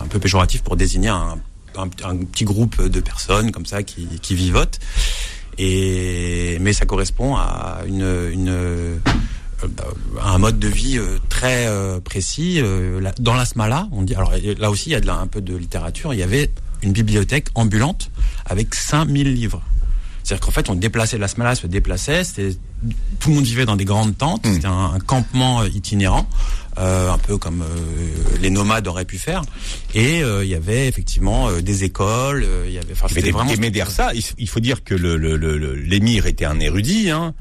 un peu péjoratif pour désigner un, un, petit groupe de personnes comme ça qui, qui vivotent. Et mais ça correspond à une, euh, un mode de vie euh, très euh, précis. Dans la Smala, on dit alors là aussi il y a un peu de littérature. Il y avait une bibliothèque ambulante avec 5000 livres. C'est-à-dire qu'en fait, on déplaçait, la Smala se déplaçait, c'était, tout le monde vivait dans des grandes tentes, Mm. c'était un, un campement euh, itinérant, euh, un peu comme euh, les nomades auraient pu faire. Et euh, il y avait effectivement euh, des écoles, euh, il y avait, des, vraiment médersa. Il, f- il faut dire que le, le, le- le- l'émir était un érudit. Hein.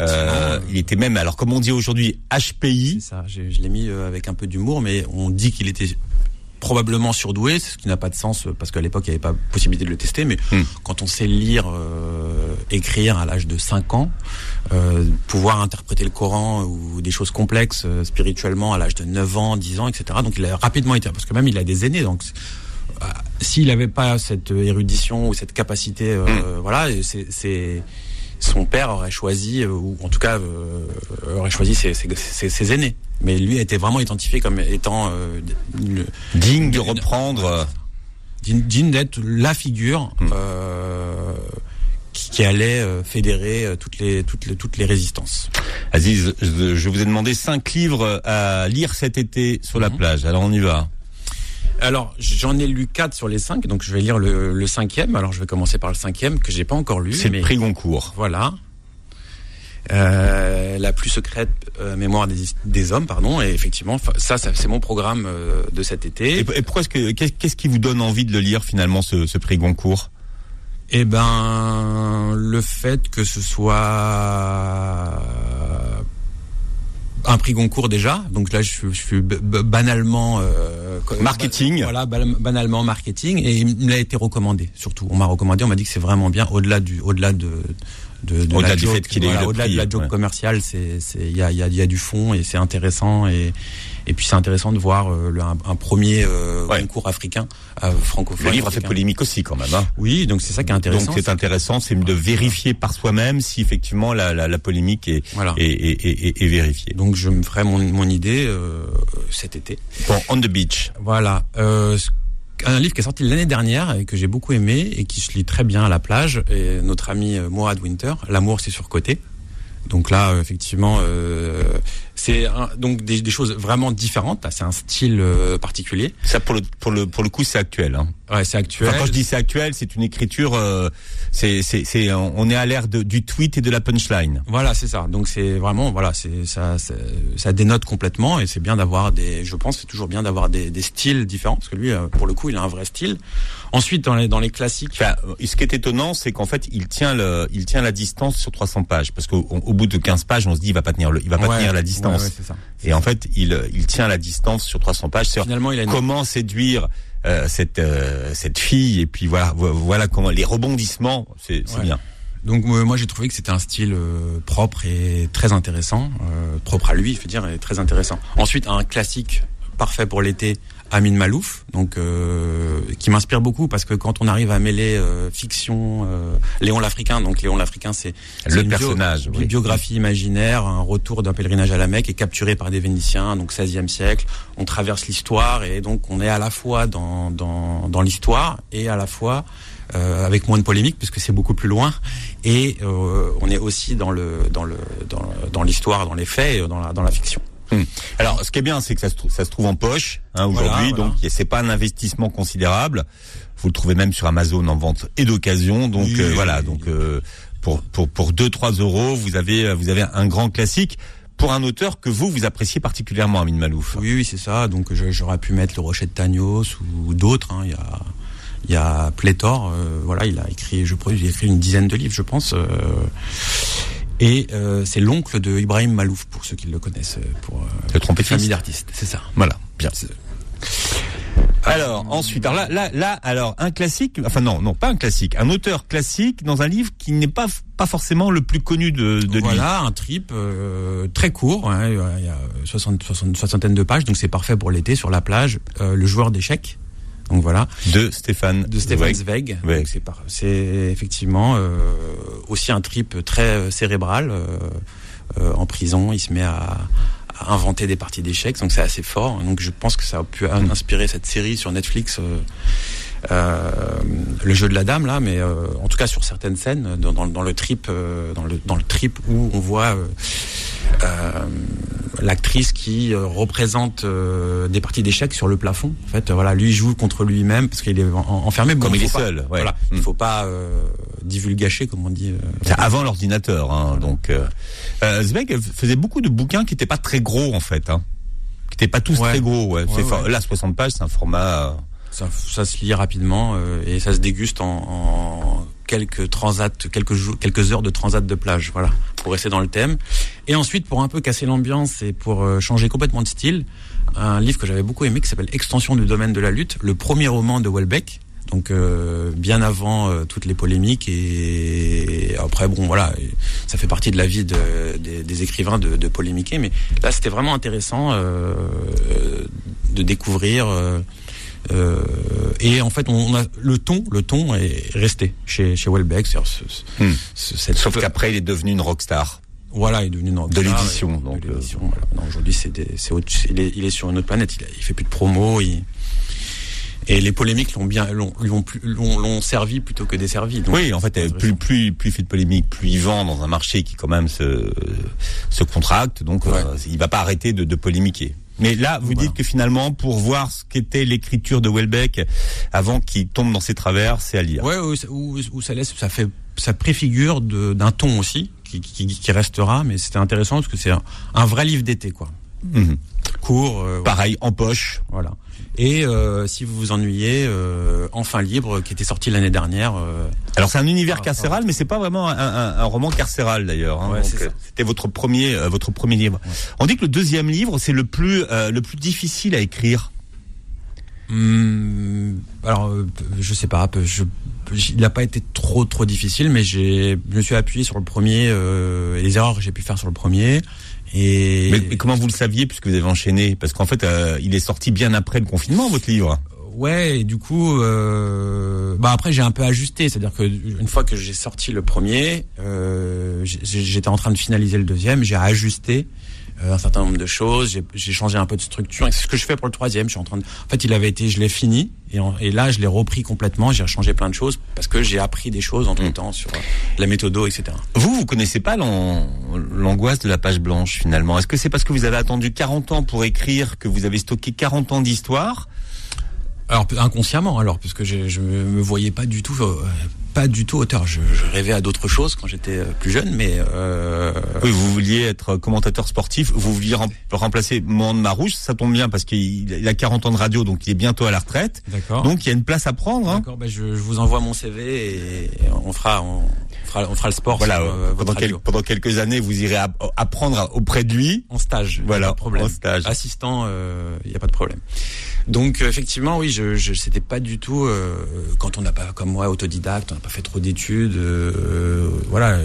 Euh, il était même, alors comme on dit aujourd'hui, HPI. Ça, je, je l'ai mis avec un peu d'humour, mais on dit qu'il était probablement surdoué, ce qui n'a pas de sens euh, parce qu'à l'époque il n'y avait pas possibilité de le tester, mais Hmm. quand on sait lire, euh, écrire à l'âge de 5 ans, euh, pouvoir interpréter le Coran ou des choses complexes euh, spirituellement à l'âge de 9 ans, 10 ans, etc. Donc il a rapidement été, parce que même il a des aînés, donc euh, s'il n'avait pas cette érudition ou cette capacité, euh, voilà, c'est, son père aurait choisi, euh, ou en tout cas euh, aurait choisi ses, ses, ses- ses aînés. Mais lui a été vraiment identifié comme étant euh, le- digne de reprendre. euh, digne digne d'être la figure Hmm. euh, qui, qui allait fédérer toutes les toutes les toutes les résistances. Aziz, je, vous ai demandé cinq livres à lire cet été sur la Mhm. plage. Alors on y va. Alors j'en ai lu quatre sur les cinq, donc je vais lire le, le cinquième. Alors je vais commencer par le cinquième que j'ai pas encore lu. C'est le prix Goncourt. Voilà. Euh, la plus secrète euh, mémoire des, des hommes, pardon. Et effectivement, ça, ça c'est mon programme euh, de cet été. Et, et pourquoi est-ce que qu'est- qu'est-ce qui vous donne envie de le lire finalement ce, ce prix Goncourt? Eh ben, le fait que ce soit un prix Goncourt déjà, donc là je suis, je suis banalement euh, Marketing. voilà, ban- banalement marketing, et il me l'a été recommandé. Surtout, on m'a recommandé, on m'a dit que c'est vraiment bien, au-delà du, au-delà de, de, de Au-delà du fait qu'il voilà, au-delà de la joke ouais. commerciale, c'est, il y a, il y a, il y a du fond et c'est intéressant et et puis c'est intéressant de voir euh, le- un, un premier euh, Ouais. Concours africain euh, francophone. Le livre a fait polémique aussi quand même. Hein. Oui, donc c'est ça qui est intéressant. Donc c'est intéressant, c'est de vérifier par soi-même si effectivement la, la, la polémique est, Voilà. est, est, est- est vérifiée. Donc je me ferai mon, mon idée euh, cet été. Bon, On the Beach. Voilà. Ce- un livre qui est sorti l'année dernière et que j'ai beaucoup aimé et qui se lit très bien à la plage. Et notre ami euh, Mourad Winter, L'amour c'est surcoté. Donc là, euh, effectivement, euh, c'est un- donc des, des choses vraiment différentes. C'est un style euh, particulier. Ça pour le pour le pour le coup c'est actuel. Hein. Ouais, c'est actuel. Enfin, quand je dis c'est actuel, c'est une écriture. euh, c'est c'est c'est on est à l'ère de- du tweet et de la punchline. Voilà, c'est ça. Donc c'est vraiment voilà, c'est ça, ça, dénote complètement et c'est bien d'avoir des. Je pense c'est toujours bien d'avoir des, des styles différents parce que lui, euh, pour le coup, il a un vrai style. Ensuite, dans les dans les classiques, Enfin, ce qui est étonnant, c'est qu'en fait, il tient le, il tient la distance sur 300 pages, parce qu'au au bout de 15 pages, on se dit, il va pas tenir le, il va pas Ouais, tenir la ouais, distance. ouais, c'est ça. Et en fait, il, il tient la distance sur 300 pages. C'est Finalement, il a une, comment séduire euh, cette euh, cette fille et puis voilà voilà comment les rebondissements c'est Ouais. bien. Donc euh, moi j'ai trouvé que c'était un style euh, propre et très intéressant, euh, propre à lui, je veux dire, et très intéressant. Ensuite un classique parfait pour l'été, Amin Malouf, donc euh, qui m'inspire beaucoup parce que quand on arrive à mêler euh, fiction, euh, Léon l'Africain, donc Léon l'Africain c'est Le une personnage, une oui. biographie imaginaire, un retour d'un pèlerinage à la Mecque et capturé par des Vénitiens, donc 16e siècle. On traverse l'histoire et donc on est à la fois dans dans, dans l'histoire et à la fois euh, avec moins de polémique puisque c'est beaucoup plus loin et euh, on est aussi dans le dans le dans, le- dans l'histoire, dans les faits, dans la dans la fiction. Hum. Alors, ce qui est bien, c'est que ça se, ça se trouve en poche hein, aujourd'hui, Voilà, voilà. donc c'est pas un investissement considérable. Vous le trouvez même sur Amazon en vente et d'occasion. Donc Oui, euh, voilà, donc euh, pour pour pour deux trois euros, vous avez vous avez un grand classique pour un auteur que vous vous appréciez particulièrement, Amin Malouf. Oui, oui, c'est ça. Donc j'aurais pu mettre le Rocher de Tagnos ou d'autres. hein. Il y a il y a pléthore. euh, voilà, il a écrit, je il a écrit une dizaine de livres, je pense. euh, et euh, c'est l'oncle de Ibrahim Malouf, pour ceux qui le connaissent, euh, pour euh, Le trompettiste. famille d'artistes. C'est ça. Voilà, bien. Alors ensuite, alors là, là, là, alors un classique, enfin non, non, pas un classique, un auteur classique dans un livre qui n'est pas pas forcément le plus connu de, de lui. voilà, un trip euh, très court. hein, il y a 60, 60 soixantaine de pages, donc c'est parfait pour l'été sur la plage. Euh, le joueur d'échecs. Donc voilà. de Stéphane de Stéphane Zweig. C'est par- c'est effectivement euh, aussi un trip très euh, cérébral. euh, euh, en prison, il se met à, à inventer des parties d'échecs, donc c'est assez fort. Donc je pense que ça a pu in- inspirer cette série sur Netflix. Euh, le jeu de la dame là, mais euh, en tout cas sur certaines scènes, dans, dans, dans le trip, euh, dans le dans le trip où on voit l'actrice qui représente euh, des parties d'échecs sur le plafond. En fait, voilà, lui joue contre lui-même parce qu'il est en- en- enfermé. Bon, Comme il est pas- seul, ouais. Voilà, Mm. il faut pas euh, divulgacher comme on dit. euh, C'est avant l'ordinateur, hein, donc euh, Zweig faisait beaucoup de bouquins qui n'étaient pas très gros en fait, hein, qui n'étaient pas tous Ouais. très gros. Ouais. Ouais. Là, 60 pages, c'est un format. Ça, se lit rapidement euh, et ça se déguste en, quelques transats, quelques heures de transat de plage, voilà, pour rester dans le thème. Et ensuite, pour un peu casser l'ambiance et pour euh, changer complètement de style, un livre que j'avais beaucoup aimé qui s'appelle Extension du domaine de la lutte, le premier roman de Welbeck. Donc euh, bien avant toutes les polémiques et après bon voilà ça fait partie de la vie de- des, écrivains de, polémiquer mais là c'était vraiment intéressant de découvrir euh, euh, et en fait, on a le ton, le ton est resté chez chez Welbeck. c'est-à-dire ce- ce- Hmm. ce- Sauf qu'après, il est devenu une rockstar. voilà, il est devenu une De l'édition, rockstar, donc, de l'édition, euh, voilà. Non, aujourd'hui, c'est il est il est sur une autre planète. Il, il fait plus de promo. Il, et les polémiques l'ont bien l'ont servi plutôt que desservi. Donc, Oui, en fait, euh, plus plus plus il fait de polémique, plus il vend dans un marché qui quand même se se contracte, donc euh, Ouais. il va pas arrêter de, de polémiquer. Mais là, vous Voilà. dites que finalement, pour voir ce qu'était l'écriture de Welbeck avant qu'il tombe dans ses travers, c'est à lire. Ouais, où ça laisse, ça fait, ça préfigure d'un ton aussi qui, qui, qui restera. Mais c'était intéressant parce que c'est un, un vrai livre d'été, quoi. Mhm. Court. euh, Pareil, en poche. Voilà. Et euh, si vous vous ennuyez, euh, Enfin libre, qui était sorti l'année dernière. euh, Alors c'est un univers Ah, carcéral, mais c'est pas vraiment un, un- un roman carcéral d'ailleurs. hein. Ouais, C'était votre premier, votre premier livre. On dit que le deuxième livre c'est le plus, le plus difficile à écrire. hum, alors, je sais pas. Je, je- il n'a pas été trop trop difficile, mais j'ai, je me suis appuyé sur le premier. Et les erreurs que j'ai pu faire sur le premier. Et Mais, mais comment vous le saviez puisque vous avez enchaîné? Parce qu'en fait, euh, il est sorti bien après le confinement, votre livre. Ouais, et du coup, euh, bah après j'ai un peu ajusté, c'est-à-dire que une fois que j'ai sorti le premier, euh, j'étais en train de finaliser le deuxième, j'ai ajusté. euh, un certain nombre de choses, j'ai- changé un peu de structure, c'est ce que je fais pour le troisième. Je suis en train de, en fait, il avait été, je l'ai fini, et, en- et là je l'ai repris complètement, j'ai changé plein de choses parce que j'ai appris des choses entre temps sur euh, la méthodo, etc. Vous, vous connaissez pas l'an- l'angoisse de la page blanche finalement? Est-ce que c'est parce que vous avez attendu 40 ans pour écrire que vous avez stocké 40 ans d'histoire? Alors inconsciemment, alors parce que je, je me voyais pas du tout euh, pas du tout auteur. Je, je rêvais à d'autres choses quand j'étais euh, plus jeune, mais euh, Oui, vous vouliez être commentateur sportif, vous vouliez rem- remplacer Mohamed Marouche, ça tombe bien parce qu'il il a 40 ans de radio, donc il est bientôt à la retraite. d'accord. Donc il y a une place à prendre. Hein. D'accord, bah, je, je vous envoie mon CV et on fera, on fera, on fera le sport Voilà, sur euh, pendant, quel- pendant quelques années, vous irez app- apprendre auprès de lui. En stage, Voilà, pas de problème. en stage. Assistant, il n'y a pas de problème. Donc euh, effectivement, oui, je, je c'était pas du tout euh, quand on n'a pas comme moi autodidacte, on n'a pas fait trop d'études, euh, voilà.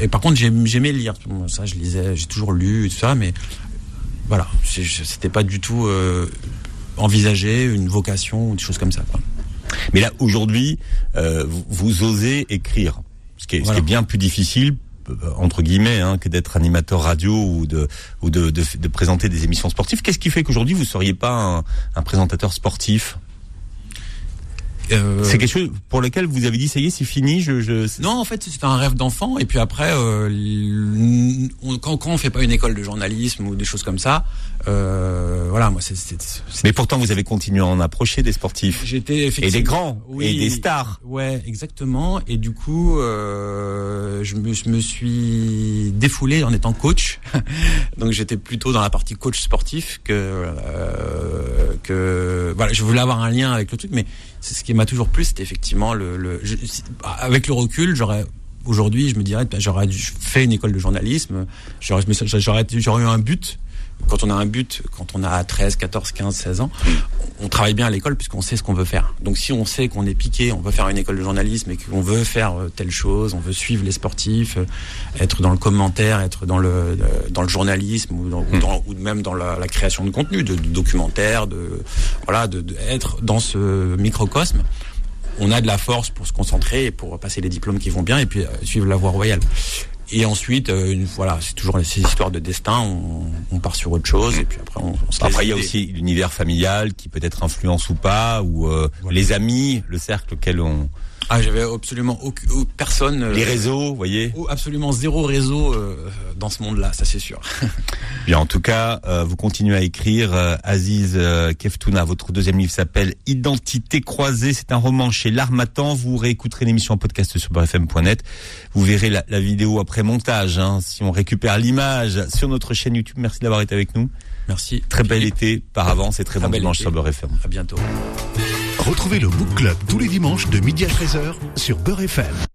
Et par contre, j'aim- j'aimais lire, ça, je lisais, j'ai toujours lu et tout ça, mais voilà, c'était pas du tout euh, envisagé une vocation ou des choses comme ça. Quoi. Mais là, aujourd'hui, euh, vous, osez écrire, ce qui est, ce qui Voilà. est bien plus difficile euh, entre guillemets hein, que d'être animateur radio ou de ou de, de, de présenter des émissions sportives. Qu'est-ce qui fait qu'aujourd'hui vous seriez pas un, un présentateur sportif? Euh, C'est quelque chose pour lequel vous avez dit ça y est, c'est fini. Je, je... Non, en fait, c'était un rêve d'enfant. Et puis après, euh, on- quand, quand on fait pas une école de journalisme ou des choses comme ça, euh, voilà, moi, c'est- c'est. c'est- Mais pourtant, vous avez continué à en approcher des sportifs J'étais et effectivement. des grands Oui. et des stars. Ouais, exactement. Et du coup, euh, je, me, je me suis défoulé en étant coach. <laughs> Donc j'étais plutôt dans la partie coach sportif que euh, que voilà. Je voulais avoir un lien avec le truc, mais c'est ce qui m'a toujours plu, c'était effectivement le. le avec le recul, aujourd'hui, je me dirais, ben, j'aurais fait une école de journalisme. J'aurais eu un but. Quand on a un but, quand on a 13, 14, 15, 16 ans, on travaille bien à l'école puisqu'on sait ce qu'on veut faire. Donc si on sait qu'on est piqué, on veut faire une école de journalisme et qu'on veut faire euh, telle chose, on veut suivre les sportifs, euh, être dans le commentaire, être dans le euh, dans le journalisme ou, dans, ou, dans- ou même dans la, la création de contenu, de, de documentaires, de voilà, de, de être dans ce microcosme. On a de la force pour se concentrer et pour passer les diplômes qui vont bien et puis suivre la voie royale. Et ensuite, euh, voilà, c'est toujours ces histoires de destin. On, on part sur autre chose et puis après on, on se Après, il y a aussi l'univers familial qui peut être influence ou pas, ou euh, les amis, le cercle auquel on, Ah, j'avais absolument aucune, au- personne. euh, les réseaux, vous voyez. absolument zéro réseau euh, dans ce monde-là, ça c'est sûr. <laughs> Bien, en tout cas, euh, vous continuez à écrire. Euh, Aziz euh, Keftouna, votre deuxième livre s'appelle Identité croisée. C'est un roman chez L'Armatan. Vous réécouterez l'émission en podcast sur beurrefm.net. Vous verrez la, la vidéo après montage. Hein, si on récupère l'image sur notre chaîne YouTube. Merci d'avoir été avec nous. Merci. Très bel été par avance et très, Très bon dimanche été. sur Beurre FM. À bientôt. Retrouvez le Book Club tous les dimanches de midi à 13h sur Beurre FM.